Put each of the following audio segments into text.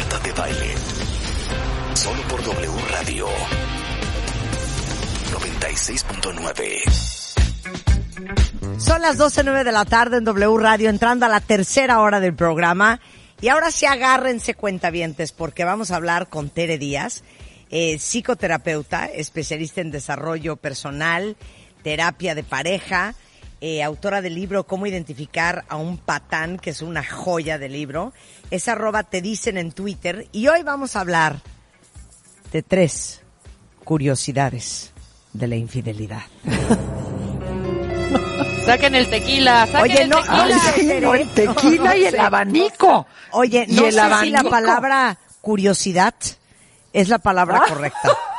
Marta de Baile. Solo por W Radio 96.9. Son las 12.09 de la tarde en W Radio, entrando a la tercera hora del programa. Y ahora sí agárrense cuentavientes, porque vamos a hablar con Tere Díaz, eh, psicoterapeuta, especialista en desarrollo personal, terapia de pareja, eh, autora del libro Cómo identificar a un patán, que es una joya de libro. Es arroba te dicen en Twitter. Y hoy vamos a hablar de tres curiosidades de la infidelidad. Saquen el tequila, saquen Oye, el no, tequila. ay, no, el tequila y el abanico. Oye, Y no el sé si la abanico. palabra curiosidad es la palabra Ah. correcta.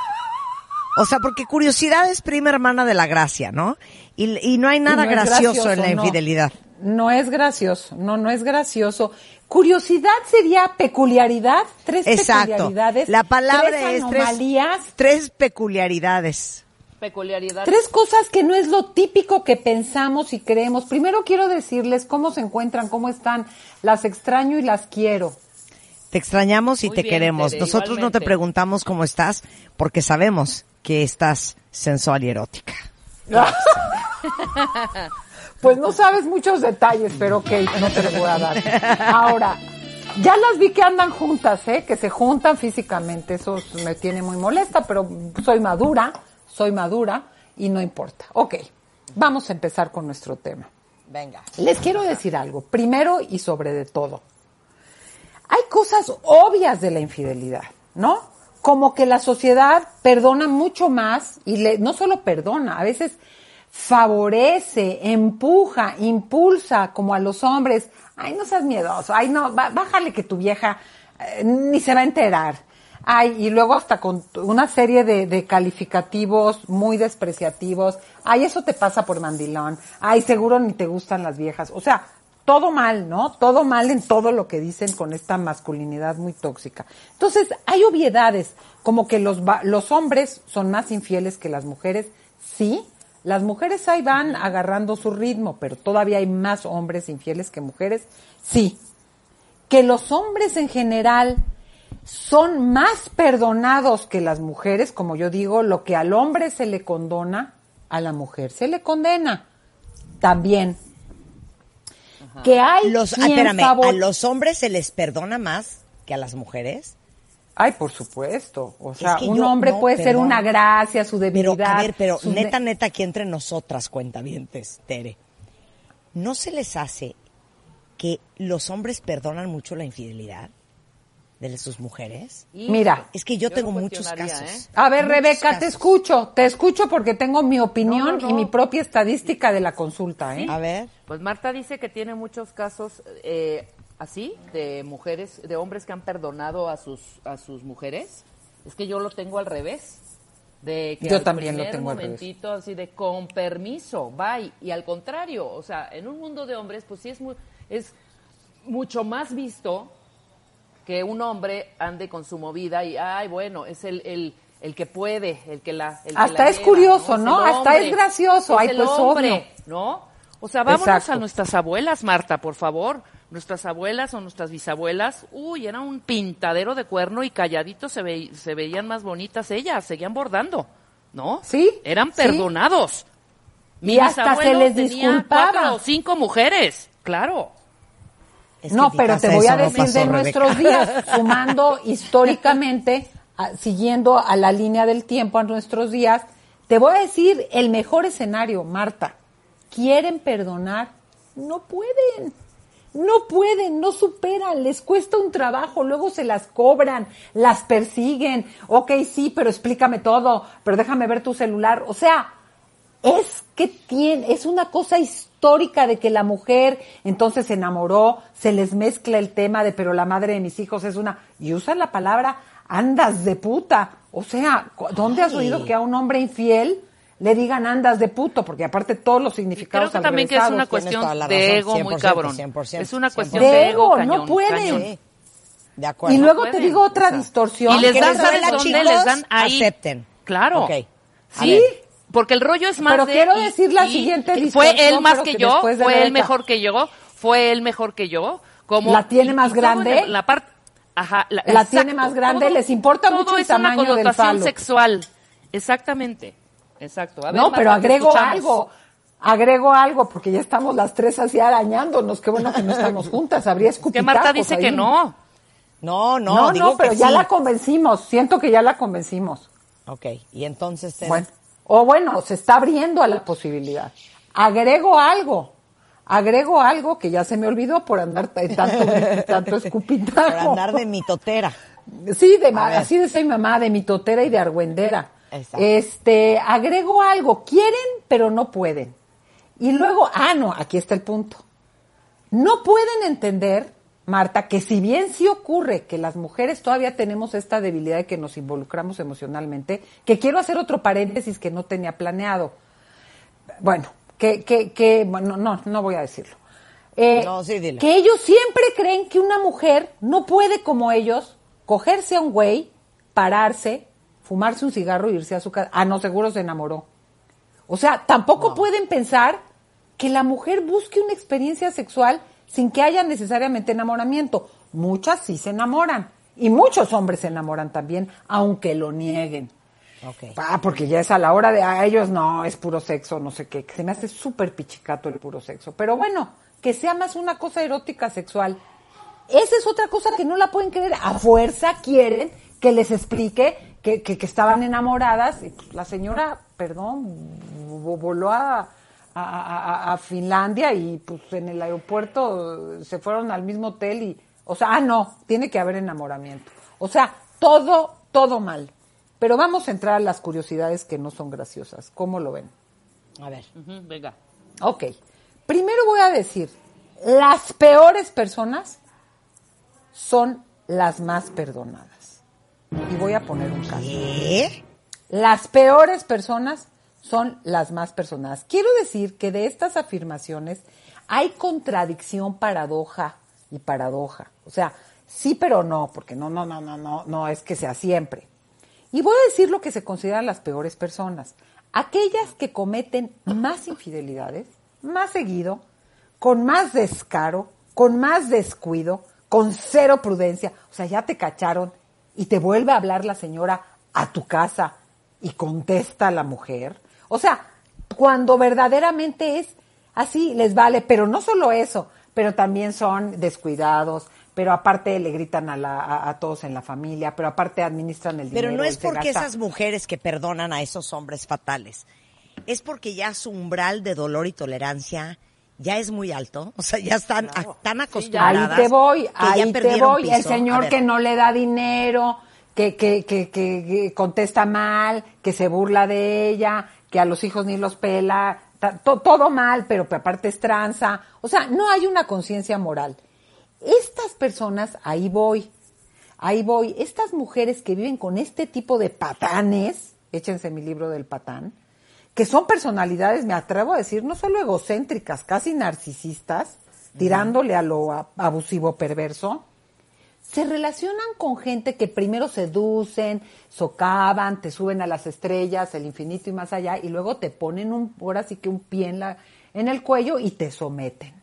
O sea, porque curiosidad es prima hermana de la gracia, ¿no? Y, y no hay nada No gracioso, en la no. infidelidad. No es gracioso, no, no es gracioso. Curiosidad sería peculiaridad, tres Exacto. peculiaridades. La palabra tres es tres, anomalías, tres peculiaridades. Peculiaridad. Tres cosas que no es lo típico que pensamos y creemos. Primero quiero decirles cómo se encuentran, cómo están. Las extraño y las quiero. Te extrañamos y Muy te bien, queremos. Tere, Nosotros no te preguntamos cómo estás porque sabemos que estás sensual y erótica. Pues no sabes muchos detalles, pero ok, no te los voy a dar. Ahora, ya las vi que andan juntas, ¿eh? Que se juntan físicamente. Eso me tiene muy molesta, pero soy madura, soy madura y no importa. Ok, vamos a empezar con nuestro tema. Venga. Les quiero decir algo, primero y sobre de todo. Hay cosas obvias de la infidelidad, ¿no? Como que la sociedad perdona mucho más y le, no solo perdona, a veces favorece, empuja, impulsa como a los hombres. Ay, no seas miedoso, ay, no, bájale que tu vieja eh, ni se va a enterar. Ay, y luego hasta con una serie de calificativos muy despreciativos. Ay, eso te pasa por mandilón. Ay, seguro ni te gustan las viejas. O sea, todo mal, ¿no? Todo mal en todo lo que dicen con esta masculinidad muy tóxica. Entonces, hay obviedades, como que los, los hombres son más infieles que las mujeres. Sí, las mujeres ahí van agarrando su ritmo, pero todavía hay más hombres infieles que mujeres. Sí, que los hombres en general son más perdonados que las mujeres, como yo digo, lo que al hombre se le condona, a la mujer se le condena. También. Que hay Los, ah, quien espérame, favor- ¿a los hombres se les perdona más que a las mujeres? Ay, por supuesto. O sea, que un yo- hombre no, puede ser una gracia, su Pero, debilidad. a ver, pero de- neta, neta, aquí entre nosotras, cuentavientes, Tere, ¿no se les hace que los hombres perdonan mucho la infidelidad de sus mujeres? Mira, Es que yo, Yo tengo muchos casos. ¿eh? A ver, Muchos Rebeca, te escucho, te escucho porque tengo mi opinión No, no, y mi propia estadística de la consulta, ¿eh? A ver. Pues Marta dice que tiene muchos casos eh, así de mujeres, de hombres que han perdonado a sus a sus mujeres. Es que yo lo tengo al revés. De que Yo al también lo tengo al revés. momentito así de con permiso, bye. Y al contrario, o sea, en un mundo de hombres, pues sí es muy, es mucho más visto que un hombre ande con su movida y, ay, bueno, es el, el, el que puede, el que la. el que Hasta la es lleva, curioso, ¿no? Hasta hombre, es gracioso, es ay, el pues, hombre, obvio. ¿no? O sea, vámonos Exacto. a nuestras abuelas, Marta, por favor. Nuestras abuelas o nuestras bisabuelas, uy, era un pintadero de cuerno y calladitos se, ve- se veían más bonitas ellas, seguían bordando, ¿no? Sí, Eran sí. perdonados. Mi Y hasta se les tenía disculpaba. cuatro o cinco mujeres, claro. Es no, pero te voy a no decir pasó, de Rebeca. nuestros días, sumando históricamente, a- siguiendo a la línea del tiempo a nuestros días, te voy a decir el mejor escenario, Marta. ¿Quieren perdonar? No pueden. No pueden, no superan, les cuesta un trabajo, luego se las cobran, las persiguen. Ok, sí, pero explícame todo, pero déjame ver tu celular. O sea, es que tiene, es una cosa histórica de que la mujer entonces se enamoró, se les mezcla el tema de pero la madre de mis hijos es una, y usan la palabra andas de puta. O sea, ¿dónde has oído que a un hombre infiel le digan andas de puto? Porque aparte todos los significados Creo que también que es una cuestión de ego muy 100%, cabrón. 100%, es una 100%. cuestión De ego, cañón, no puede. de acuerdo. Y luego te digo otra o sea, distorsión. Y les dan, ¿sabes dónde? chicos, les dan ahí. acepten. Claro. Ok. A Sí, ver. Porque el rollo es más Pero de... quiero y- decir la y- siguiente que Fue él más que que yo, fue él mejor que yo, fue él mejor que yo. Como, ¿La tiene y- más y grande? en La parte... Ajá, La exacto. tiene más grande, les importa todo mucho el es una tamaño del connotación falo. sexual. Exactamente. Exacto. A ver, No, pero agrego escuchamos. algo. Agrego algo, porque ya estamos las tres así arañándonos. Qué bueno que no estamos juntas. Habría Que escupitacos Marta dice ahí. que no. No, no, No, no, digo pero que ya sí. la convencimos. Siento que ya la convencimos. Ok, y entonces... Bueno, o bueno, se está abriendo a la posibilidad. Agrego algo. Agrego algo que ya se me olvidó por andar tanto, tanto escupitajo. Por andar de mitotera. Sí, de así decía mi mamá, de mitotera y de argüendera. Exacto. Este, agrego algo, quieren pero no pueden. Y luego, ah, no, aquí está el punto. No pueden entender, Marta, que si bien sí ocurre que las mujeres todavía tenemos esta debilidad de que nos involucramos emocionalmente, que quiero hacer otro paréntesis que no tenía planeado. Bueno, que, que, que, bueno, no, no voy a decirlo. Eh, No, sí, dilo. que ellos siempre creen que una mujer no puede como ellos cogerse a un güey, pararse, fumarse un cigarro e irse a su casa. Ah, no, seguro se enamoró. O sea, tampoco pueden pensar que la mujer busque una experiencia sexual sin que haya necesariamente enamoramiento. Muchas sí se enamoran y muchos hombres se enamoran también, aunque lo nieguen. Ah, porque ya es a la hora de a ellos no, es puro sexo, no sé qué. Se me hace súper pichicato el puro sexo. Pero bueno, que sea más una cosa erótica sexual. Esa es otra cosa que no la pueden creer. A fuerza quieren que les explique que, que, que estaban enamoradas. Y pues, la señora, perdón, vo- voló a, a, a- a Finlandia y pues en el aeropuerto se fueron al mismo hotel y, o sea, ah, no, tiene que haber enamoramiento. O sea, todo, todo mal. Pero vamos a entrar a las curiosidades que no son graciosas. ¿Cómo lo ven? A ver. Venga. Ok. Primero voy a decir, las peores personas son las más perdonadas. Y voy a poner un caso. ¿Qué? Las peores personas son las más personadas. Quiero decir que de estas afirmaciones hay contradicción, paradoja y paradoja. O sea, sí pero no, porque no, no, no, no, no, no es que sea siempre. Y voy a decir lo que se consideran las peores personas. Aquellas que cometen más infidelidades, más seguido, con más descaro, con más descuido, con cero prudencia. O sea, ya te cacharon y te vuelve a hablar la señora a tu casa y contesta la mujer. O sea, cuando verdaderamente es así, les vale, pero no solo eso, pero también son descuidados, pero aparte le gritan a, la- a- a todos en la familia, pero aparte administran el dinero. Pero no es porque esas mujeres que perdonan a esos hombres fatales, es porque ya su umbral de dolor y tolerancia ya es muy alto, o sea, ya están a- tan acostumbradas. Ahí te voy, ahí te voy. El piso. Señor que no le da dinero, que, que, que, que- que contesta mal, que se burla de ella, que a los hijos ni los pela, to- todo mal, pero aparte es tranza. O sea, no hay una conciencia moral. Estas personas, ahí voy, ahí voy, estas mujeres que viven con este tipo de patanes, échense mi libro del patán, que son personalidades, me atrevo a decir, no solo egocéntricas, casi narcisistas, tirándole a lo abusivo perverso, se relacionan con gente que primero seducen, socavan, te suben a las estrellas, el infinito y más allá, y luego te ponen un, ahora sí que un pie en, en el cuello y te someten.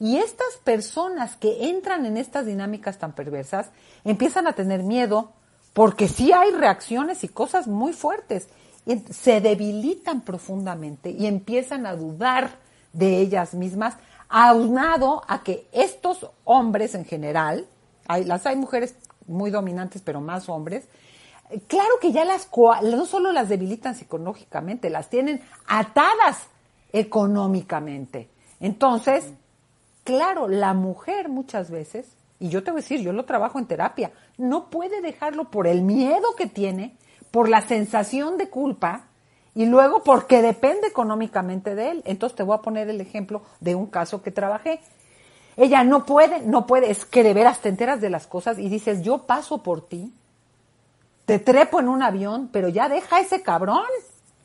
Y estas personas que entran en estas dinámicas tan perversas empiezan a tener miedo porque sí hay reacciones y cosas muy fuertes. Y se debilitan profundamente y empiezan a dudar de ellas mismas, aunado a que estos hombres en general, hay, las hay mujeres muy dominantes, pero más hombres, claro que ya las, no solo las debilitan psicológicamente, las tienen atadas económicamente. Entonces, Claro, la mujer muchas veces, y yo te voy a decir, yo lo trabajo en terapia, no puede dejarlo por el miedo que tiene, por la sensación de culpa y luego porque depende económicamente de él. Entonces te voy a poner el ejemplo de un caso que trabajé. Ella no puede, no puede, es que de veras te enteras de las cosas y dices, yo paso por ti, te trepo en un avión, pero ya deja ese cabrón.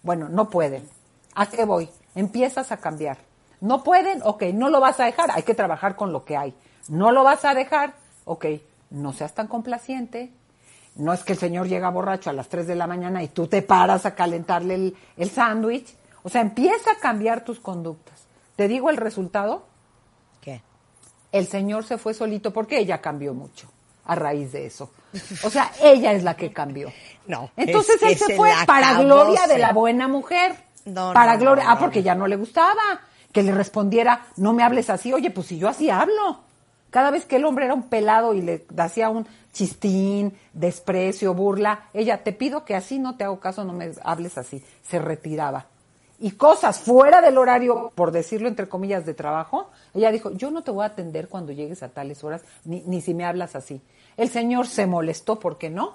Bueno, no pueden. ¿A qué voy? Empiezas a cambiar. No pueden, ok, no lo vas a dejar, hay que trabajar con lo que hay. No lo vas a dejar, ok, no seas tan complaciente. No es que el señor llega borracho a las 3 de la mañana y tú te paras a calentarle el, el sándwich. O sea, empieza a cambiar tus conductas. ¿Te digo el resultado? El señor se fue solito porque ella cambió mucho. a raíz de eso. O sea, ella es la que cambió. No, Entonces él se fue para acabó, gloria de la buena mujer. No, para no, gloria. no, ah, porque ya no le gustaba. Que le respondiera, no me hables así. Oye, pues si yo así hablo. Cada vez que el hombre era un pelado y le hacía un chistín, desprecio, burla, ella, te pido que así no te hago caso, no me hables así. Se retiraba. Y cosas fuera del horario, por decirlo entre comillas, de trabajo, ella dijo, yo no te voy a atender cuando llegues a tales horas, ni, ni si me hablas así. El señor se molestó, ¿por qué no?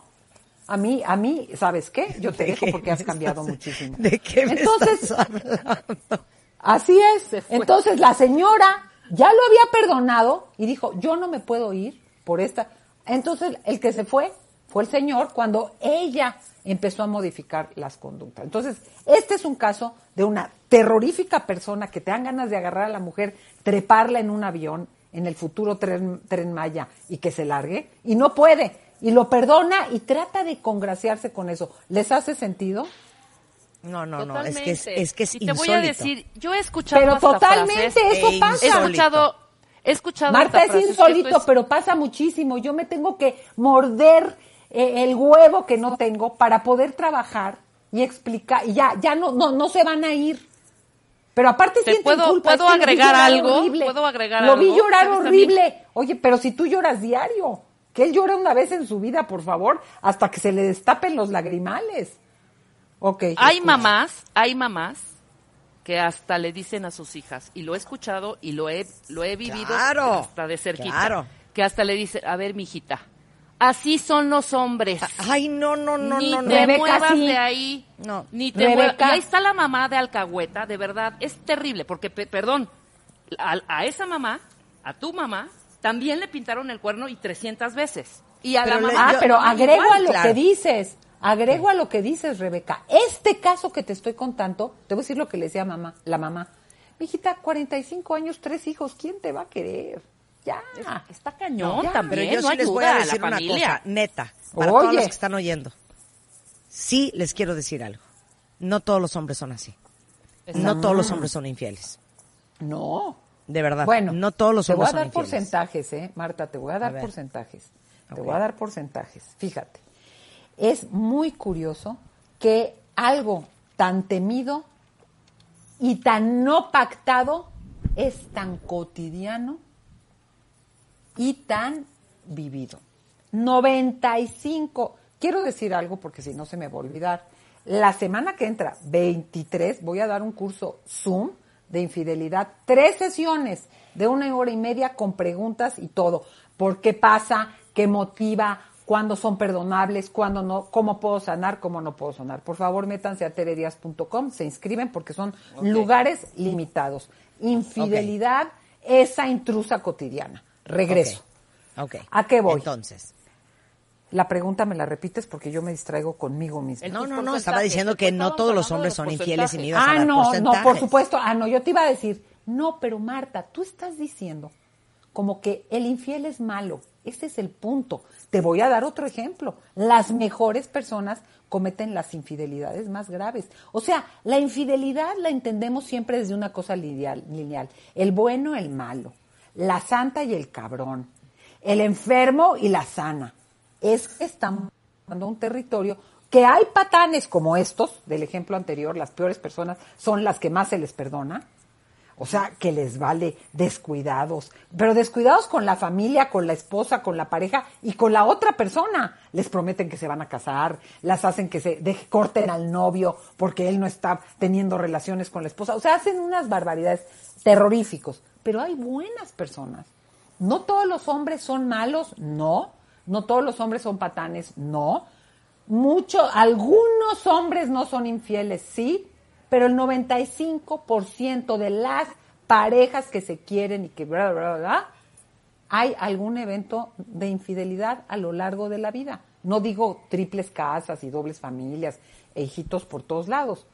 A mí, a mí, ¿sabes qué? Yo te ¿De dejo porque has cambiado estás- muchísimo. ¿De qué me Entonces, estás hablando? Así es. Entonces la señora ya lo había perdonado y dijo, yo no me puedo ir por esta. Entonces el que se fue fue el señor cuando ella empezó a modificar las conductas. Entonces, este es un caso de una terrorífica persona que te dan ganas de agarrar a la mujer, treparla en un avión, en el futuro tren, tren Maya y que se largue, y no puede. Y lo perdona y trata de congraciarse con eso. ¿Les hace sentido? No, no, no, es que es, es que es y te voy a decir, yo he escuchado Pero hasta totalmente frases- eso e pasa. He escuchado, he escuchado Marta es insólito, es- pero pasa muchísimo. Yo me tengo que morder eh, el huevo que no tengo para poder trabajar y explicar. Y ya, ya no, no, no se van a ir. Pero aparte ¿Te sienten puedo- culpa. puedo es que agregar llorar algo? horrible. ¿Puedo agregar Lo vi algo? llorar ¿Sabes horrible. Oye, pero si tú lloras diario, que él llora una vez en su vida, por favor, hasta que se le destapen los lagrimales. Ok. Hay escucha. mamás, hay mamás que hasta le dicen a sus hijas, y lo he escuchado y lo he, lo he vivido Claro, hasta de cerquita, claro. que hasta le dicen, a ver, mijita, así son los hombres. Ay, no, no, no, ni no, no. te Rebeca, muevas sí. de ahí. No. Ni te muevas. Rebeca. Y ahí está la mamá de Alcahueta, de verdad, es terrible, porque, pe- perdón, a, a esa mamá, a tu mamá, también le pintaron el cuerno y 300 veces. Y a Pero la le- mamá. Ah, yo- pero igual. agrego a lo claro. que dices. Agrego a lo que dices, Rebeca. Este caso que te estoy contando, te voy a decir lo que le decía mamá, la mamá. Mijita, 45 años, tres hijos, ¿quién te va a querer? Ya. Está cañón también, Pero yo no sí les voy a decir una cosa, neta, para todos los que están oyendo. Sí les quiero decir algo. No todos los hombres son así. No todos los hombres son infieles. No. De verdad. Bueno, no todos los te voy hombres a son dar infieles. porcentajes, ¿eh? Marta, te voy a dar porcentajes. Te voy a dar porcentajes. Fíjate. Es muy curioso que algo tan temido y tan no pactado es tan cotidiano y tan vivido. 95. Quiero decir algo porque si no se me va a olvidar. La semana que entra, 23, voy a dar un curso Zoom de infidelidad. Tres sesiones de una hora y media con preguntas y todo. ¿Por qué pasa? ¿Qué motiva? ¿Cuándo son perdonables? ¿Cuándo no? ¿Cómo puedo sanar? ¿Cómo no puedo sanar? Por favor, métanse a teredias.com, se inscriben porque son lugares limitados. Infidelidad, esa intrusa cotidiana. Regreso. ¿A qué voy? Entonces. La pregunta me la repites porque yo me distraigo conmigo misma. No, no, no, estaba diciendo que pues, no todos los hombres son infieles y me ibas a Ah, dar no, no, por supuesto. Ah, no, yo te iba a decir, no, pero Marta, tú estás diciendo como que el infiel es malo. Ese es el punto. Te voy a dar otro ejemplo. Las mejores personas cometen las infidelidades más graves. O sea, la infidelidad la entendemos siempre desde una cosa lineal. lineal. El bueno, el malo. La santa y el cabrón. El enfermo y la sana. Es que estamos en un territorio que hay patanes como estos, del ejemplo anterior, las peores personas son las que más se les perdona. O sea, que les vale descuidados, pero descuidados con la familia, con la esposa, con la pareja y con la otra persona. Les prometen que se van a casar, las hacen que se deje- corten al novio porque él no está teniendo relaciones con la esposa. O sea, hacen unas barbaridades terroríficos. Pero hay buenas personas. No todos los hombres son malos, no. No todos los hombres son patanes, no. Muchos, algunos hombres no son infieles, sí, pero el 95% de las parejas que se quieren y que bla, bla, bla, hay algún evento de infidelidad a lo largo de la vida. No digo triples casas y dobles familias, e hijitos por todos lados.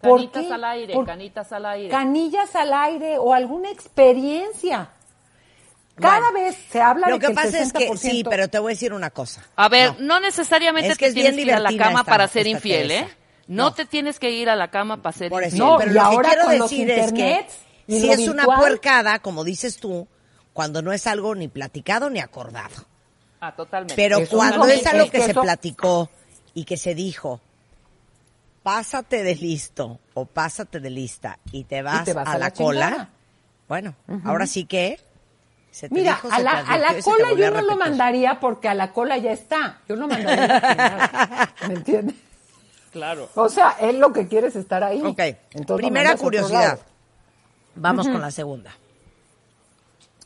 ¿Por Canitas qué? al aire, Por- canitas al aire. Canillas al aire o alguna experiencia. Cada Bueno, vez se habla Lo de que que, pasa el es que 60% sí, pero te voy a decir una cosa. A ver, no, necesariamente Es que te tienes que ir a la cama esta- para ser infiel. ¿eh? No, No. te tienes que ir a la cama para ser Por eso. infiel. No, pero y lo ahora que quiero decir es que si es una virtual- puercada, como dices tú, cuando no es algo ni platicado ni acordado. Ah, totalmente. Pero cuando es algo que se platicó y que se dijo, pásate de listo o pásate de lista y te vas, te vas a, a la, la cola, chingada. bueno, ahora sí que se te Mira, dijo, a se la, te a la cola yo no lo mandaría porque a la cola ya está. Yo lo mandaría a la chingada. ¿Me entiendes? Claro. O sea, él lo que quiere es estar ahí. Ok, Entonces primera curiosidad. Vamos con la segunda.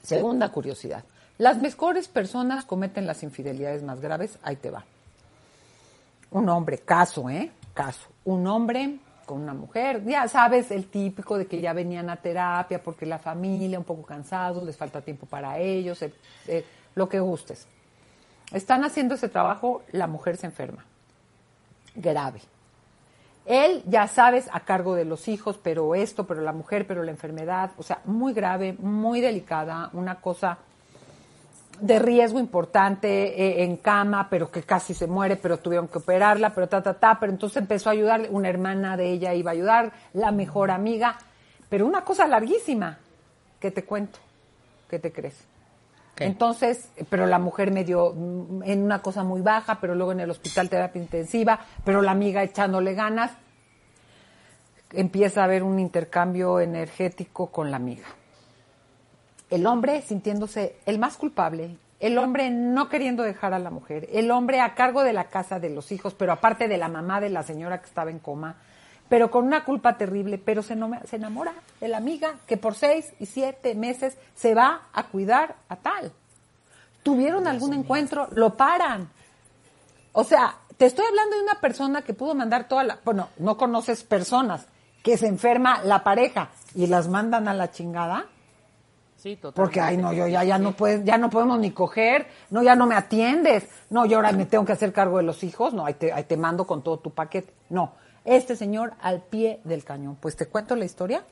Segunda curiosidad. Las mejores personas cometen las infidelidades más graves. Ahí te va. Un hombre, caso, ¿eh? Caso. Un hombre con una mujer, ya sabes, el típico de que ya venían a terapia porque la familia, un poco cansados, les falta tiempo para ellos, eh, lo que gustes. Están haciendo ese trabajo, la mujer se enferma. Grave. Él, ya sabes, a cargo de los hijos, pero esto, pero la mujer, pero la enfermedad, o sea, muy grave, muy delicada, una cosa de riesgo importante eh, en cama, pero que casi se muere, pero tuvieron que operarla, pero ta, ta, ta, pero entonces empezó a ayudarle, una hermana de ella iba a ayudar, la mejor amiga, pero una cosa larguísima, que te cuento, ¿qué te crees? ¿Qué? Entonces, pero la mujer medio mm, en una cosa muy baja, pero luego en el hospital terapia intensiva, pero la amiga echándole ganas, empieza a haber un intercambio energético con la amiga. El hombre sintiéndose el más culpable, el hombre no queriendo dejar a la mujer, el hombre a cargo de la casa de los hijos, pero aparte de la mamá de la señora que estaba en coma, pero con una culpa terrible, pero se, enamora de la amiga que por seis y siete meses se va a cuidar a tal. Tuvieron algún encuentro, lo paran. O sea, te estoy hablando de una persona que pudo mandar toda la, bueno, no conoces personas que se enferma la pareja y las mandan a la chingada. Sí, totalmente. Porque, ay, no, yo ya, ya no puedes, ya no podemos ni coger, no, ya no me atiendes, no, yo ahora me tengo que hacer cargo de los hijos, no, ahí te, ahí te mando con todo tu paquete. No, este señor al pie del cañón. Pues te cuento la historia.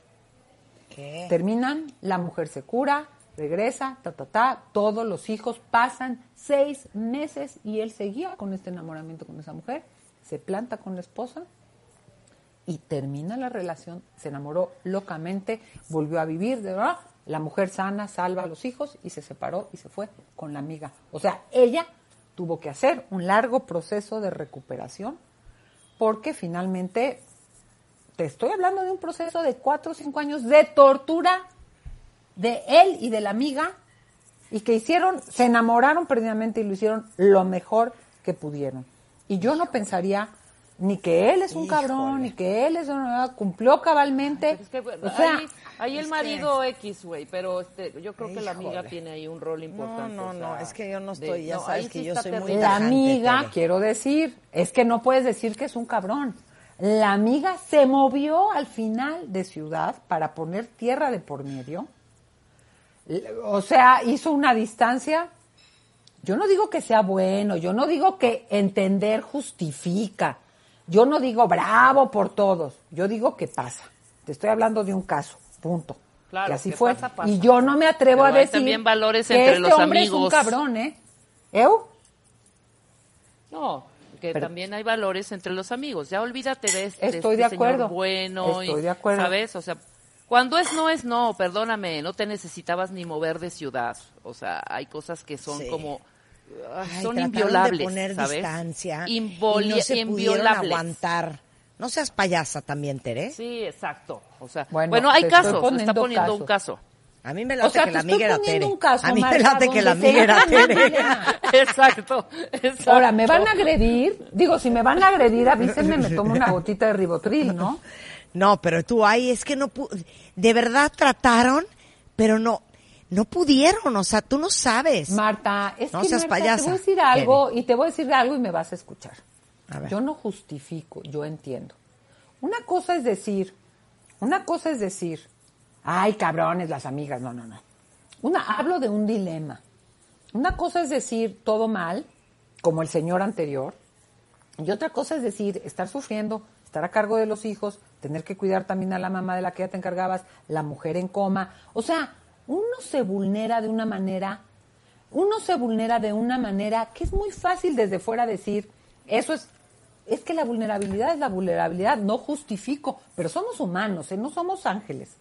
¿Qué? Terminan, la mujer se cura, regresa, ta, ta, ta, todos los hijos pasan seis meses y él seguía con este enamoramiento con esa mujer, se planta con la esposa y termina la relación, se enamoró locamente, volvió a vivir, de verdad, la mujer sana, salva a los hijos y se separó y se fue con la amiga. O sea, ella tuvo que hacer un largo proceso de recuperación porque finalmente te estoy hablando de un proceso de cuatro o cinco años de tortura de él y de la amiga y que hicieron, se enamoraron perdidamente y lo hicieron lo mejor que pudieron. Y yo no pensaría ni que él es un cabrón, ni que él es una, cumplió cabalmente. Es que, o sea, ahí, ahí el es marido X, güey, pero este, yo creo que la amiga tiene ahí un rol importante. no, o no, sea, es que yo no de- estoy, ya no, sabes que yo soy muy la amiga, quiero decir, es que no puedes decir que es un cabrón. La amiga se movió al final de ciudad para poner tierra de por medio. O sea, hizo una distancia. Yo no digo que sea bueno, yo no digo que entender justifica. Yo no digo bravo por todos, yo digo que pasa. Te estoy hablando de un caso, punto. Claro, que así que fue. pasa, pasa. Y yo no me atrevo Pero a decir también valores que entre este los hombre es un cabrón, ¿eh? ¿Eu? No, que Pero- también hay valores entre los amigos. Ya olvídate de este, Estoy este de acuerdo. señor bueno. Estoy y, de acuerdo. ¿Sabes? O sea, cuando es no es no, perdóname, no te necesitabas ni mover de ciudad. O sea, hay cosas que son Sí. como... Ay, son inviolables, de poner ¿sabes? distancia Involi- y no se pudieron inviolables. aguantar. No seas payasa también, Tere. Sí, exacto. O sea, Bueno, bueno, hay casos, me está poniendo un caso. A mí me late O sea, que la amiga era Tere. un caso, a mí me Marta, late que la amiga era Tere. exacto, exacto. Ahora, ¿me van a agredir? Digo, si me van a agredir, avísenme, me tomo una gotita de ribotril, ¿no? No, pero tú ahí es que no pu- de verdad trataron, pero no no pudieron, o sea, tú no sabes. Marta, es No que seas Marta, te voy a decir algo y te voy a decir algo y me vas a escuchar. A ver. Yo no justifico, yo entiendo. Una cosa es decir, una cosa es decir, ay, cabrones, las amigas, no, no, no. Una, hablo de un dilema. Una cosa es decir todo mal, como el señor anterior, y otra cosa es decir, estar sufriendo, estar a cargo de los hijos, tener que cuidar también a la mamá de la que ya te encargabas, la mujer en coma. O sea, uno se vulnera de una manera, uno se vulnera de una manera que es muy fácil desde fuera decir, eso es, es que la vulnerabilidad es la vulnerabilidad, no justifico, pero somos humanos, ¿eh? no somos ángeles.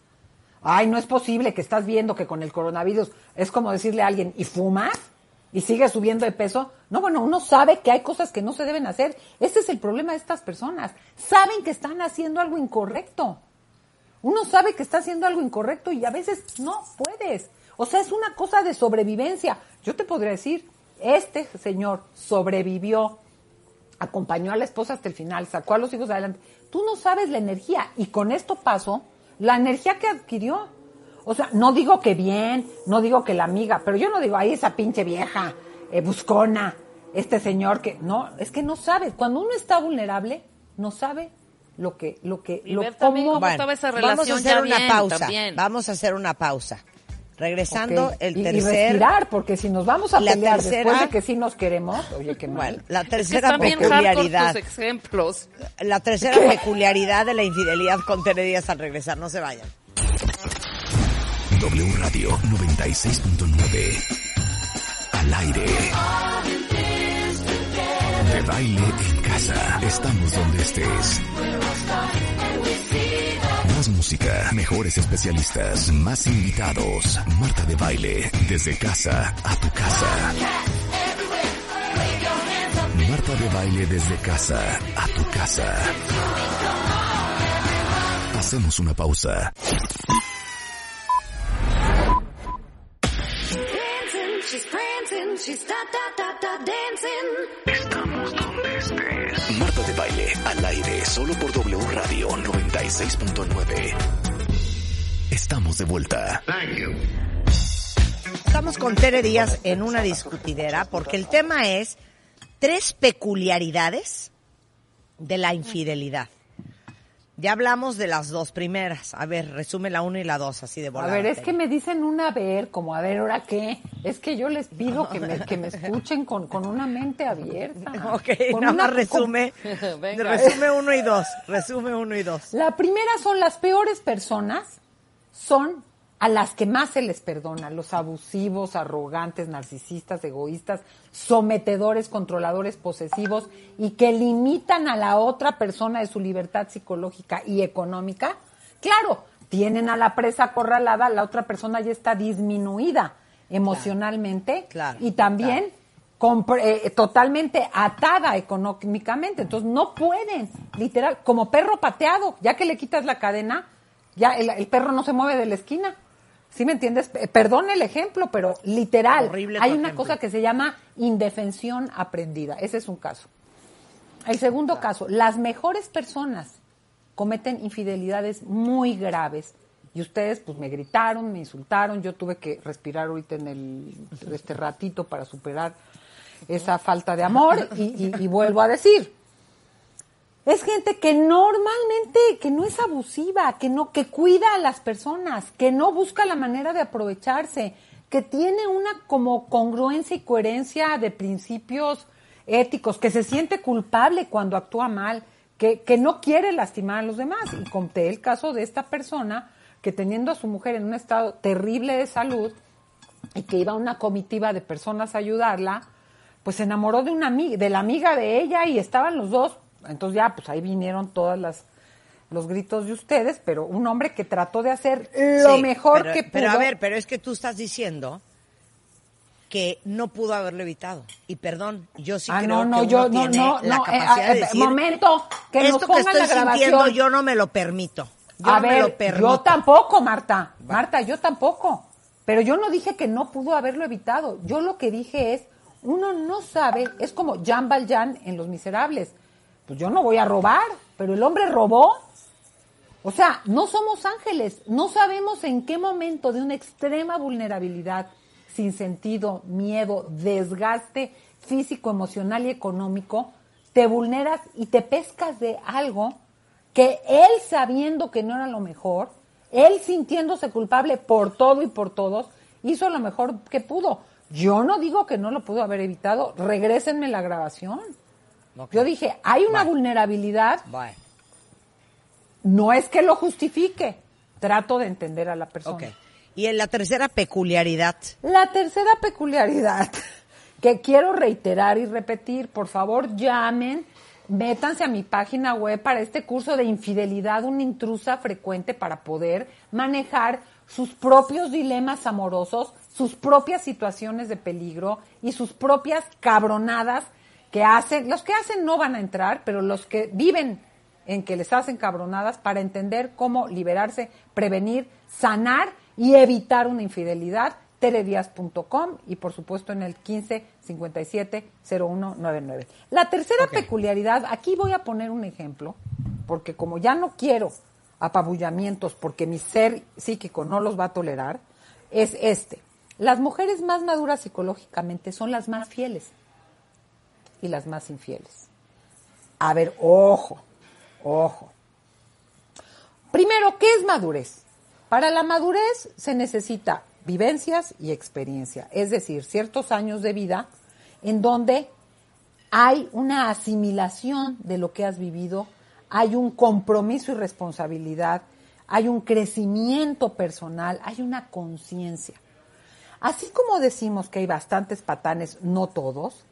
Ay, no es posible que estás viendo que con el coronavirus es como decirle a alguien, ¿y fumas? y sigue subiendo de peso. No, bueno, uno sabe que hay cosas que no se deben hacer. Ese es el problema de estas personas. Saben que están haciendo algo incorrecto. Uno sabe que está haciendo algo incorrecto y a veces no puedes. O sea, es una cosa de sobrevivencia. Yo te podría decir, este señor sobrevivió, acompañó a la esposa hasta el final, sacó a los hijos adelante. Tú no sabes la energía y con esto pasó, la energía que adquirió. O sea, no digo que bien, no digo que la amiga, pero yo no digo, ahí esa pinche vieja, eh, buscona, este señor que, no, es que no sabe. Cuando uno está vulnerable, no sabe lo que, lo que, Y lo ver cómo- cómo estaba esa vamos a relación hacer ya una bien, pausa. también. Vamos a hacer una pausa. Regresando Ok. el Y- y tercer respirar, porque si nos vamos a La pelear tercera- después de que sí nos queremos, oye, qué mal. bueno, la Es que tercera bien hardcore peculiaridad. tus ejemplos. La tercera peculiaridad de la infidelidad con Tere Díaz al regresar. No se vayan. W Radio 96.9. Al aire. De baile en casa. Estamos donde estés. Más música, mejores especialistas, más invitados. Marta de baile, desde casa a tu casa. Marta de baile desde casa a tu casa. Hacemos una pausa. Estamos donde estés. Marta de baile al aire solo por W Radio 96.9. Estamos de vuelta. Estamos con Tere Díaz en una discutidera porque el tema es tres peculiaridades de la infidelidad. Ya hablamos de las dos primeras. A ver, resume la una y la dos, así de A volada. ver, es que me dicen una ver, como a ver, ¿ahora qué? Es que yo les pido que me, que me escuchen con, con una mente abierta. Ok, Con nada una- más resume. Venga. resume uno y dos. Resume uno y dos. La primera son las peores personas, son a las que más se les perdona, los abusivos, arrogantes, narcisistas, egoístas, sometedores, controladores, posesivos y que limitan a la otra persona de su libertad psicológica y económica. Claro, tienen a la presa acorralada, la otra persona ya está disminuida emocionalmente Claro, y también eh, totalmente atada económicamente. Entonces no pueden, literal, como perro pateado, ya que le quitas la cadena, ya el, el perro no se mueve de la esquina. ¿Sí me entiendes? Perdón el ejemplo, pero literal, Horrible hay una ejemplo. cosa que se llama indefensión aprendida. Ese es un caso. El segundo caso, las mejores personas cometen infidelidades muy graves. Y ustedes, pues, me gritaron, me insultaron. Yo tuve que respirar ahorita en el, este ratito para superar esa falta de amor. Y, y- y vuelvo a decir, es gente que normalmente, que no es abusiva, que no, que cuida a las personas, que no busca la manera de aprovecharse, que tiene una como congruencia y coherencia de principios éticos, que se siente culpable cuando actúa mal, que, que no quiere lastimar a los demás. Y conté el caso de esta persona que teniendo a su mujer en un estado terrible de salud y que iba una comitiva de personas a ayudarla, pues se enamoró de una amiga, de la amiga de ella y estaban los dos. Entonces ya, pues ahí vinieron todas las los gritos de ustedes, pero un hombre que trató de hacer lo Sí, mejor pero- que pudo. Pero a ver, pero es que tú estás diciendo que no pudo haberlo evitado. Y perdón, yo sí ah, creo no, no, que yo, uno no, tiene no, la no, eh, capacidad eh, de eh, decir, momento, que nos esto que pongan estoy la grabación. sintiendo yo no me lo permito. Yo a no ver, me lo permito. yo tampoco, Marta. Marta, yo tampoco. Pero yo no dije que no pudo haberlo evitado. Yo lo que dije es, uno no sabe, es como Jean Valjean en Los Miserables. Pues yo no voy a robar, pero el hombre robó. O sea, no somos ángeles, no sabemos en qué momento de una extrema vulnerabilidad, sin sentido, miedo, desgaste físico, emocional y económico, te vulneras y te pescas de algo que él sabiendo que no era lo mejor, él sintiéndose culpable por todo y por todos, hizo lo mejor que pudo. Yo no digo que no lo pudo haber evitado, regrésenme la grabación. Yo dije, hay una vulnerabilidad, no es que lo justifique, trato de entender a la persona. Y en la tercera peculiaridad, La tercera peculiaridad que quiero reiterar y repetir, por favor llamen, métanse a mi página web para este curso de infidelidad, una intrusa frecuente para poder manejar sus propios dilemas amorosos sus propias situaciones de peligro y sus propias cabronadas que hacen. Los que hacen no van a entrar, pero los que viven en que les hacen cabronadas para entender cómo liberarse, prevenir, sanar y evitar una infidelidad, teredias.com y por supuesto en el 15 57 0199. La tercera peculiaridad, aquí voy a poner un ejemplo, porque como ya no quiero apabullamientos porque mi ser psíquico no los va a tolerar, es este. Las mujeres más maduras psicológicamente son las más fieles y las más infieles. A ver, ojo, ojo. Primero, ¿qué es madurez? Para la madurez se necesita vivencias y experiencia, es decir, ciertos años de vida en donde hay una asimilación de lo que has vivido, hay un compromiso y responsabilidad, hay un crecimiento personal, hay una conciencia. Así como decimos que hay bastantes patanes, no todos,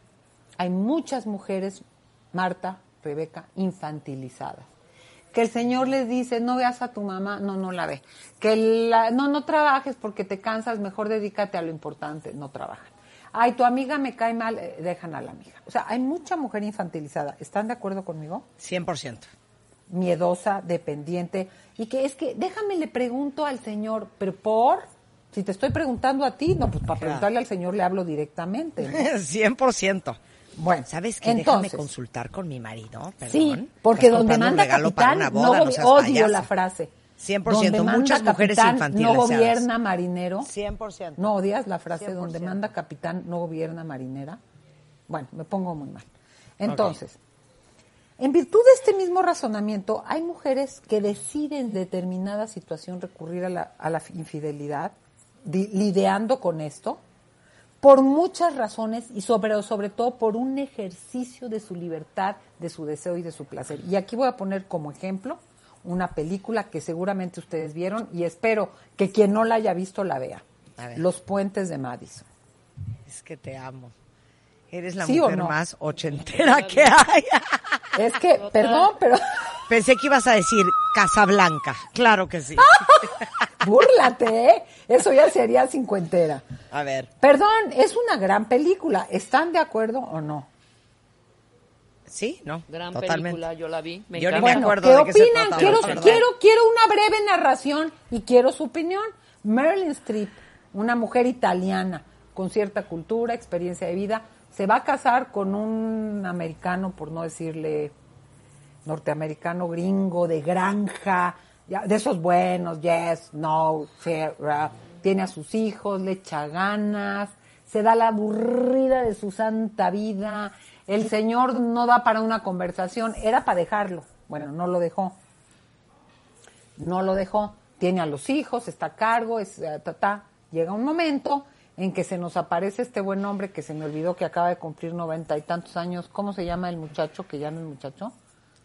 hay muchas mujeres, Marta, Rebeca, infantilizadas. Que el Señor les dice, no veas a tu mamá, no, no la ve. Que la- no, no trabajes porque te cansas, mejor dedícate a lo importante, no trabajan. Ay, tu amiga me cae mal, eh, dejan a la amiga. O sea, hay mucha mujer infantilizada. ¿Están de acuerdo conmigo? 100%. miedosa, dependiente, y que es que, déjame le pregunto al Señor, pero por, si te estoy preguntando a ti, no, pues para preguntarle al Señor le hablo directamente. ¿no? 100%. Bueno, ¿Sabes qué? Déjame entonces, consultar con mi marido. Perdón. Sí, porque donde manda capitán, boda, no odio payaso. la frase. 100%, Donde manda muchas mujeres capitán, infantilizadas. No gobierna marinero. 100%. ¿No odias la frase donde 100%. manda capitán, no gobierna marinera? Bueno, me pongo muy mal. Entonces, en virtud de este mismo razonamiento, hay mujeres que deciden en determinada situación recurrir a la, a la infidelidad, di- lidiando con esto, por muchas razones y sobre, sobre todo por un ejercicio de su libertad, de su deseo y de su placer. Y aquí voy a poner como ejemplo una película que seguramente ustedes vieron y espero que quien no la haya visto la vea. A ver. Los puentes de Madison. Es que te amo. Eres la ¿Sí o mujer no? más ochentera que hay. Es que, perdón, pero Pensé que ibas a decir Casablanca. Claro que sí. búrlate, ¿eh? Eso ya sería cincuentera. A ver. Perdón, es una gran película. ¿Están de acuerdo o no? Sí, ¿no? Gran Totalmente. película, yo la vi. Me Yo ni me Bueno, acuerdo ¿qué de qué se opinan? trata, quiero, quiero, quiero una breve narración y quiero su opinión. Marilyn Streep, una mujer italiana con cierta cultura, experiencia de vida, se va a casar con un americano, por no decirle norteamericano gringo de granja, ya, de esos buenos, yes, no, tiene a sus hijos, le echa ganas, se da la aburrida de su santa vida, el señor no da para una conversación, era para dejarlo, bueno, no lo dejó, no lo dejó, tiene a los hijos, está a cargo, es, eh, ta, ta. llega un momento en que se nos aparece este buen hombre que se me olvidó que acaba de cumplir noventa y tantos años, ¿cómo se llama el muchacho que ya no es muchacho?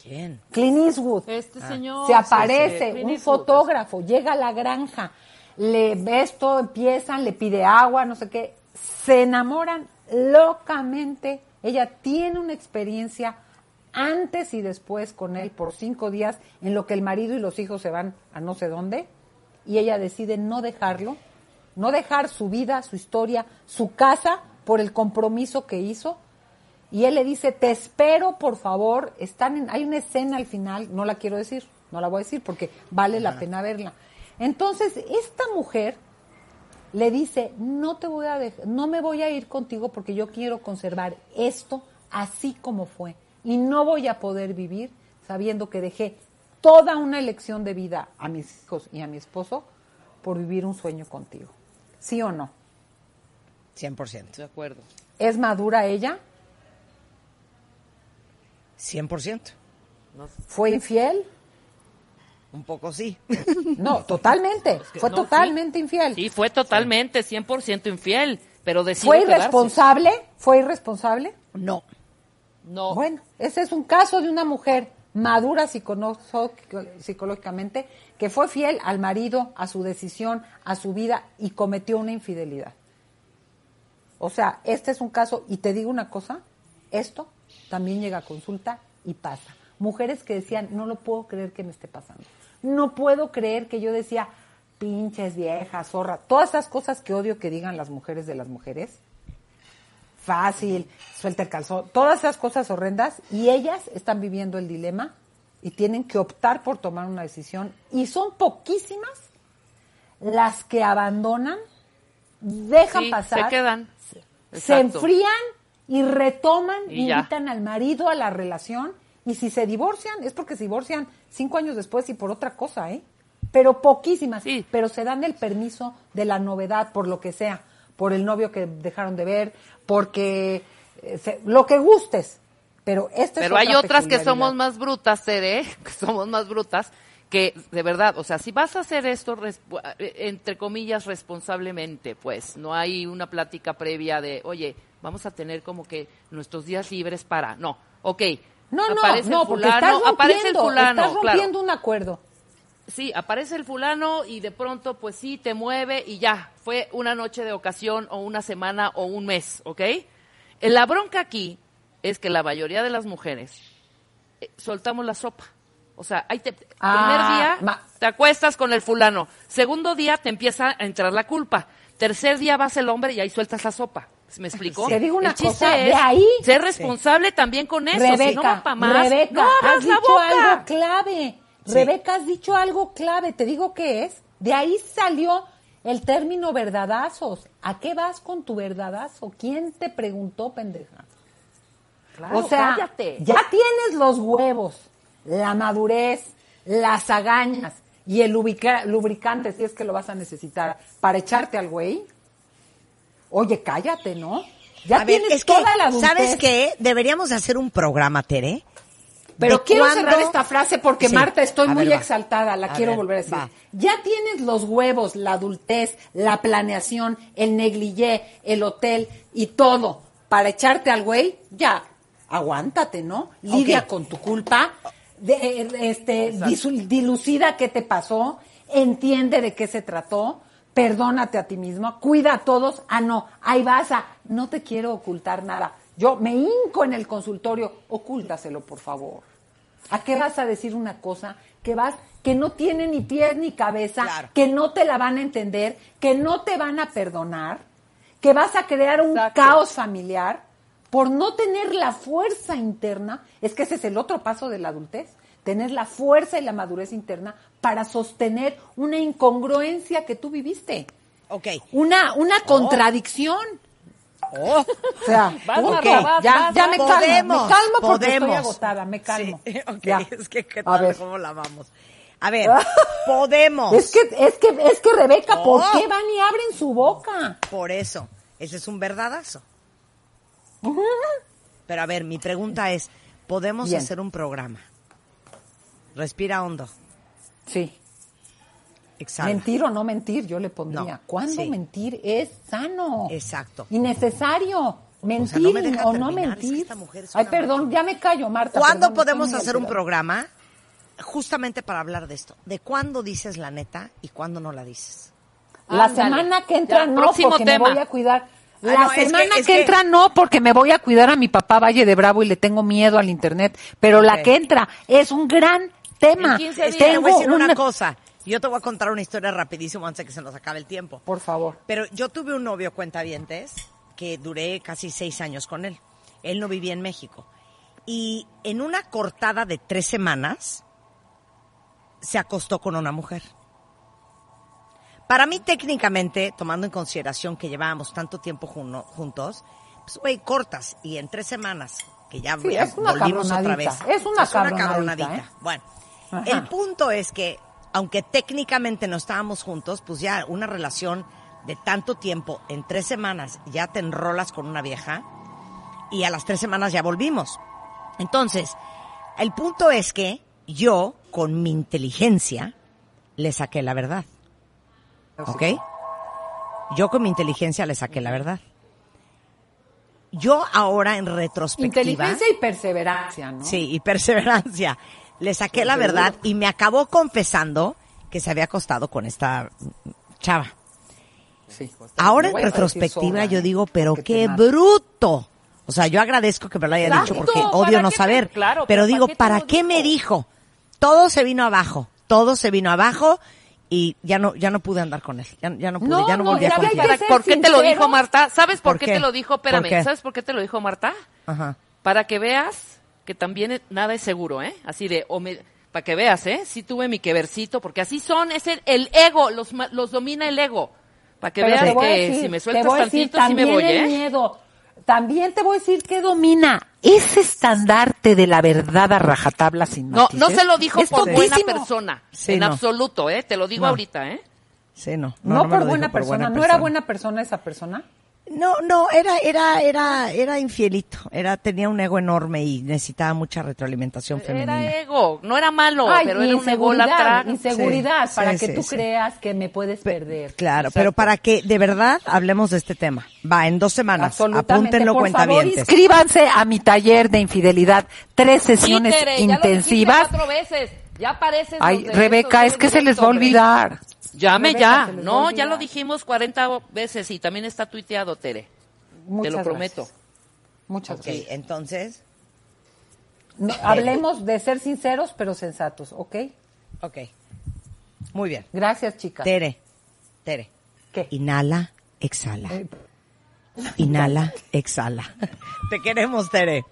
¿Quién? Clint Eastwood. Este señor. Se aparece sí, un fotógrafo, llega a la granja, le ve esto, empiezan, le pide agua, no sé qué, se enamoran locamente. Ella tiene una experiencia antes y después con él por cinco días, en lo que el marido y los hijos se van a no sé dónde, y ella decide no dejarlo, no dejar su vida, su historia, su casa por el compromiso que hizo y él le dice, te espero, por favor. Están en, hay una escena al final, no la quiero decir, no la voy a decir porque vale la pena verla. Entonces, esta mujer le dice, no te voy a dej- no me voy a ir contigo porque yo quiero conservar esto así como fue. Y no voy a poder vivir sabiendo que dejé toda una elección de vida a mis hijos y a mi esposo por vivir un sueño contigo. ¿Sí o no? 100%. De acuerdo. ¿Es madura ella? 100%. ¿Fue infiel? Un poco sí. No, totalmente. Fue no, totalmente infiel. Sí, fue totalmente 100% infiel, pero decidió ¿Fue quedarse. irresponsable? ¿Fue irresponsable? No. No. Bueno, ese es un caso de una mujer madura psicológicamente que fue fiel al marido, a su decisión, a su vida y cometió una infidelidad. O sea, este es un caso, y te digo una cosa, esto también llega a consulta y pasa. Mujeres que decían, no lo puedo creer que me esté pasando. No puedo creer que yo decía, pinches viejas, zorra, todas esas cosas que odio que digan las mujeres de las mujeres. Fácil, suelta el calzón, todas esas cosas horrendas y ellas están viviendo el dilema y tienen que optar por tomar una decisión y son poquísimas las que abandonan, dejan Sí, pasar, se quedan. se enfrían y retoman, Y ya. invitan al marido a la relación y si se divorcian es porque se divorcian cinco años después y por otra cosa, ¿eh? Pero poquísimas, Sí. pero se dan el permiso de la novedad por lo que sea, por el novio que dejaron de ver, porque eh, se- lo que gustes. Pero esta Pero es hay otra otras que somos más brutas, Tere, que somos más brutas, que de verdad, o sea, si vas a hacer esto, eh, entre comillas, responsablemente, pues, no hay una plática previa de, oye, vamos a tener como que nuestros días libres para, no, ok. No, no, aparece el no, porque fulano, estás rompiendo, aparece el fulano, estás claro. rompiendo un acuerdo. Sí, aparece el fulano y de pronto, pues sí, te mueve y ya, fue una noche de ocasión o una semana o un mes, ¿ok? Eh, La bronca aquí es que la mayoría de las mujeres eh, soltamos la sopa. O sea, ahí te, Ah, primer día ma- te acuestas con el fulano, segundo día te empieza a entrar la culpa, tercer día vas el hombre y ahí sueltas la sopa. ¿Me explicó? Te digo una el chiste cosa, es de ahí- ser responsable también con eso. si no Rebeca, va más, Rebeca, no abras has la dicho boca. algo clave. Rebeca, has dicho algo clave. Te digo qué es. De ahí salió el término verdadazos. ¿A qué vas con tu verdadazo? ¿Quién te preguntó, pendeja? Claro, o sea, cállate. ya tienes los huevos, la madurez, las agañas y el lubrica- lubricante, si es que lo vas a necesitar, para echarte al güey. Oye, cállate, ¿no? Ya a ver, tienes es que, toda la adultez. ¿sabes qué? Deberíamos de hacer un programa, Tere. Pero quiero cuándo- cerrar esta frase porque Sí, Marta estoy a muy ver, exaltada, la A quiero ver, volver a decir. va. Ya tienes los huevos, la adultez, la planeación, el negligé, el hotel y todo para echarte al güey, ya, aguántate, ¿no? Lidia con tu culpa, de, eh, este, dilucida qué te pasó, entiende de qué se trató, perdónate a ti mismo, cuida a todos, ah no, ahí vas a, no te quiero ocultar nada. Yo me hinco en el consultorio, ocúltaselo, por favor. ¿A qué vas a decir una cosa que vas que no tiene ni pies ni cabeza, Claro. que no te la van a entender, que no te van a perdonar, que vas a crear un Exacto. caos familiar por no tener la fuerza interna? Es que ese es el otro paso de la adultez, tener la fuerza y la madurez interna para sostener una incongruencia que tú viviste, Ok. una una contradicción. Oh. O sea, Vas, ok, Marta, vas, ya, vas, ya vas. me calmo, me calmo porque podemos. estoy agotada, me calmo. Sí, ok, Ya. es que qué A tal, ver. cómo la vamos. A ver, podemos. Es que, es que, es que Rebeca, ¿por Oh. qué van y abren su boca? Por eso, ese es un verdadazo. Pero a ver, mi pregunta es, ¿podemos Bien. hacer un programa? Respira hondo. Sí. Exhala. Mentir o no mentir, yo le pondría. No, ¿Cuándo sí. mentir es sano? Exacto. Y necesario. Mentir no me deja o no terminar, es que mentir. esta mujer Ay, perdón, ya me callo, Marta. ¿Cuándo perdón, podemos hacer un programa justamente para hablar de esto? ¿De cuándo dices la neta y cuándo no la dices? La Ándale. semana que entra Ya, no, próximo porque tema. me voy a cuidar. La Ah, no, es que- semana es que, que- entra no, porque me voy a cuidar a mi papá Valle de Bravo y le tengo miedo al internet. Pero la que entra es un gran tema. En 15 días. Te Tengo voy a decir una una- cosa. Yo te voy a contar una historia rapidísimo antes de que se nos acabe el tiempo. Por favor. Pero yo tuve un novio cuentavientes que duré casi seis años con él. Él no vivía en México. Y en una cortada de tres semanas se acostó con una mujer. Para mí, técnicamente, tomando en consideración que llevábamos tanto tiempo juno- juntos, pues, güey, cortas. Y en tres semanas, que ya, Sí, es una volvimos otra vez. cabronadita. Es una cabronadita, ¿eh? Bueno, Ajá. el punto es que, aunque técnicamente no estábamos juntos, pues ya una relación de tanto tiempo, en tres semanas ya te enrolas con una vieja y a las tres semanas ya volvimos. Entonces, el punto es que yo, con mi inteligencia, le saqué la verdad. ¿Ok? Yo con mi inteligencia le saqué la verdad. Yo ahora en retrospectiva... Inteligencia y perseverancia, ¿no? Sí, y perseverancia. Le saqué la verdad y me acabó confesando que se había acostado con esta chava. Sí. Ahora en retrospectiva yo ¿eh? digo, pero qué bruto. O sea, yo agradezco que me lo haya Exacto, dicho porque ¿para odio no te- saber. claro, pero pero digo, ¿para qué te ¿para lo qué me dijo? Todo se vino abajo, todo se vino abajo y ya no, ya no pude andar con él. Ya, ya no pude, No, ya no no, volví a confiar. ¿Por qué te lo dijo Marta? ¿Sabes por, ¿Por qué? qué? te lo dijo? ¿Por Espérame? ¿sabes por qué te lo dijo Marta? Ajá. Para que veas que también nada es seguro, ¿eh? Así de, o me, para que veas, ¿eh? Sí tuve mi quevercito, porque así son, es el, el ego, los, ma- los domina el ego. Para que Pero veas que decir, si me sueltas a decir, tantito, sí me también voy, el ¿eh? miedo. También te voy a decir que domina ese estandarte de la verdad a rajatabla sin No, matices. no se lo dijo Es por buena persona. Sí, en no. absoluto, ¿eh? Te lo digo No. ahorita, ¿eh? Sí, no. No, por buena dijo por persona. ¿No era persona. buena persona esa persona? No, no, era, era, era, era infielito. Era, tenía un ego enorme y necesitaba mucha retroalimentación femenina. Era ego, no era malo, Ay, pero era un inseguridad, ególatra. inseguridad, Sí, para sí, que sí, tú sí. creas que me puedes perder. Claro, Exacto. pero para que de verdad hablemos de este tema. Va, en dos semanas. Apúntenlo, Por favor, inscríbanse a mi taller de infidelidad. Tres sesiones ya lo intensivas. cuatro veces. Ya pareces Ay, Rebeca, es que se les va a olvidar. Llame Rebeca, ya. No, olvidar. ya lo dijimos 40 veces y también está tuiteado, Tere. Muchas Te lo gracias. prometo. Muchas Ok, gracias. entonces, No, hablemos de ser sinceros, pero sensatos, ¿ok? ok. Muy bien. Gracias, chicas. Tere, Tere. ¿Qué? Inhala, exhala. Eh, Inhala, exhala. Te queremos, Tere.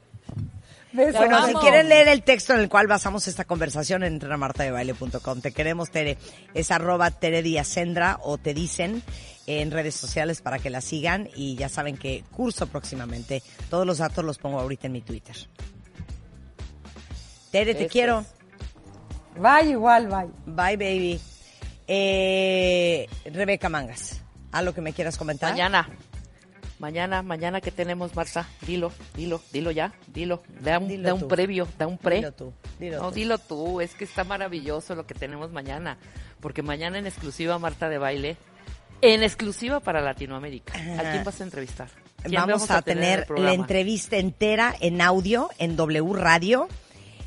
Bueno, si quieren leer el texto en el cual basamos esta conversación, entren a martadebaile.com. Te queremos, Tere. Es arroba Tere Díaz Sendra o te dicen en redes sociales para que la sigan y ya saben que curso próximamente. Todos los datos los pongo ahorita en mi Twitter. Tere, te Eso quiero. es. Bye, igual, bye. Bye, baby. Eh, Rebeca Mangas, ¿algo que me quieras comentar? Mañana. Mañana, mañana que tenemos, Marta. Dilo, dilo, dilo ya, dilo. Da un, Dilo da un previo, da un pre. Dilo tú, dilo no, tú. dilo tú. Es que está maravilloso lo que tenemos mañana. Porque mañana en exclusiva, Marta de Baile, en exclusiva para Latinoamérica. ¿A quién vas a entrevistar? ¿Quién Vamos, a, en tener la entrevista entera en audio en W Radio.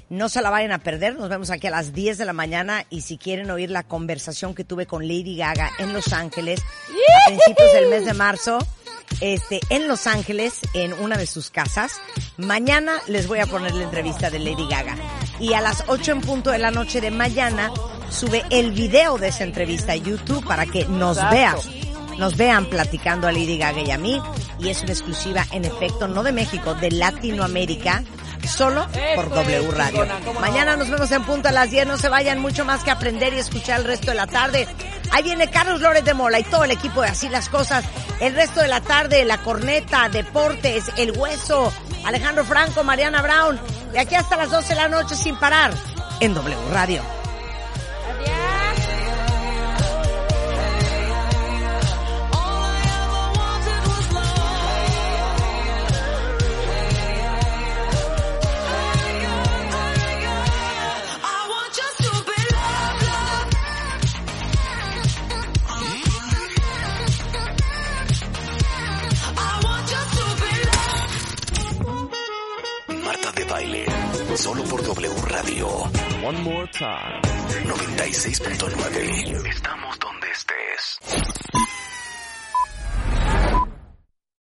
No se la vayan a perder. Nos vemos aquí a las 10 de la mañana y si quieren oír la conversación que tuve con Lady Gaga en Los Ángeles a principios del mes de marzo, este, en Los Ángeles, en una de sus casas. Mañana les voy a poner la entrevista de Lady Gaga. Y a las 8 en punto de la noche de mañana sube el video de esa entrevista a YouTube para que nos vean nos vean platicando a Lady Gaga y a mí y es una exclusiva en efecto no de México, de Latinoamérica, solo por W Radio. Mañana nos vemos en punto a las 10, no se vayan mucho más que aprender y escuchar el resto de la tarde. Ahí viene Carlos Lórez de Mola y todo el equipo de Así las Cosas. El resto de la tarde, La Corneta, Deportes, El Hueso, Alejandro Franco, Mariana Brown. De aquí hasta las 12 de la noche sin parar en W Radio. W Radio. One more time. 96.9. Estamos donde estés.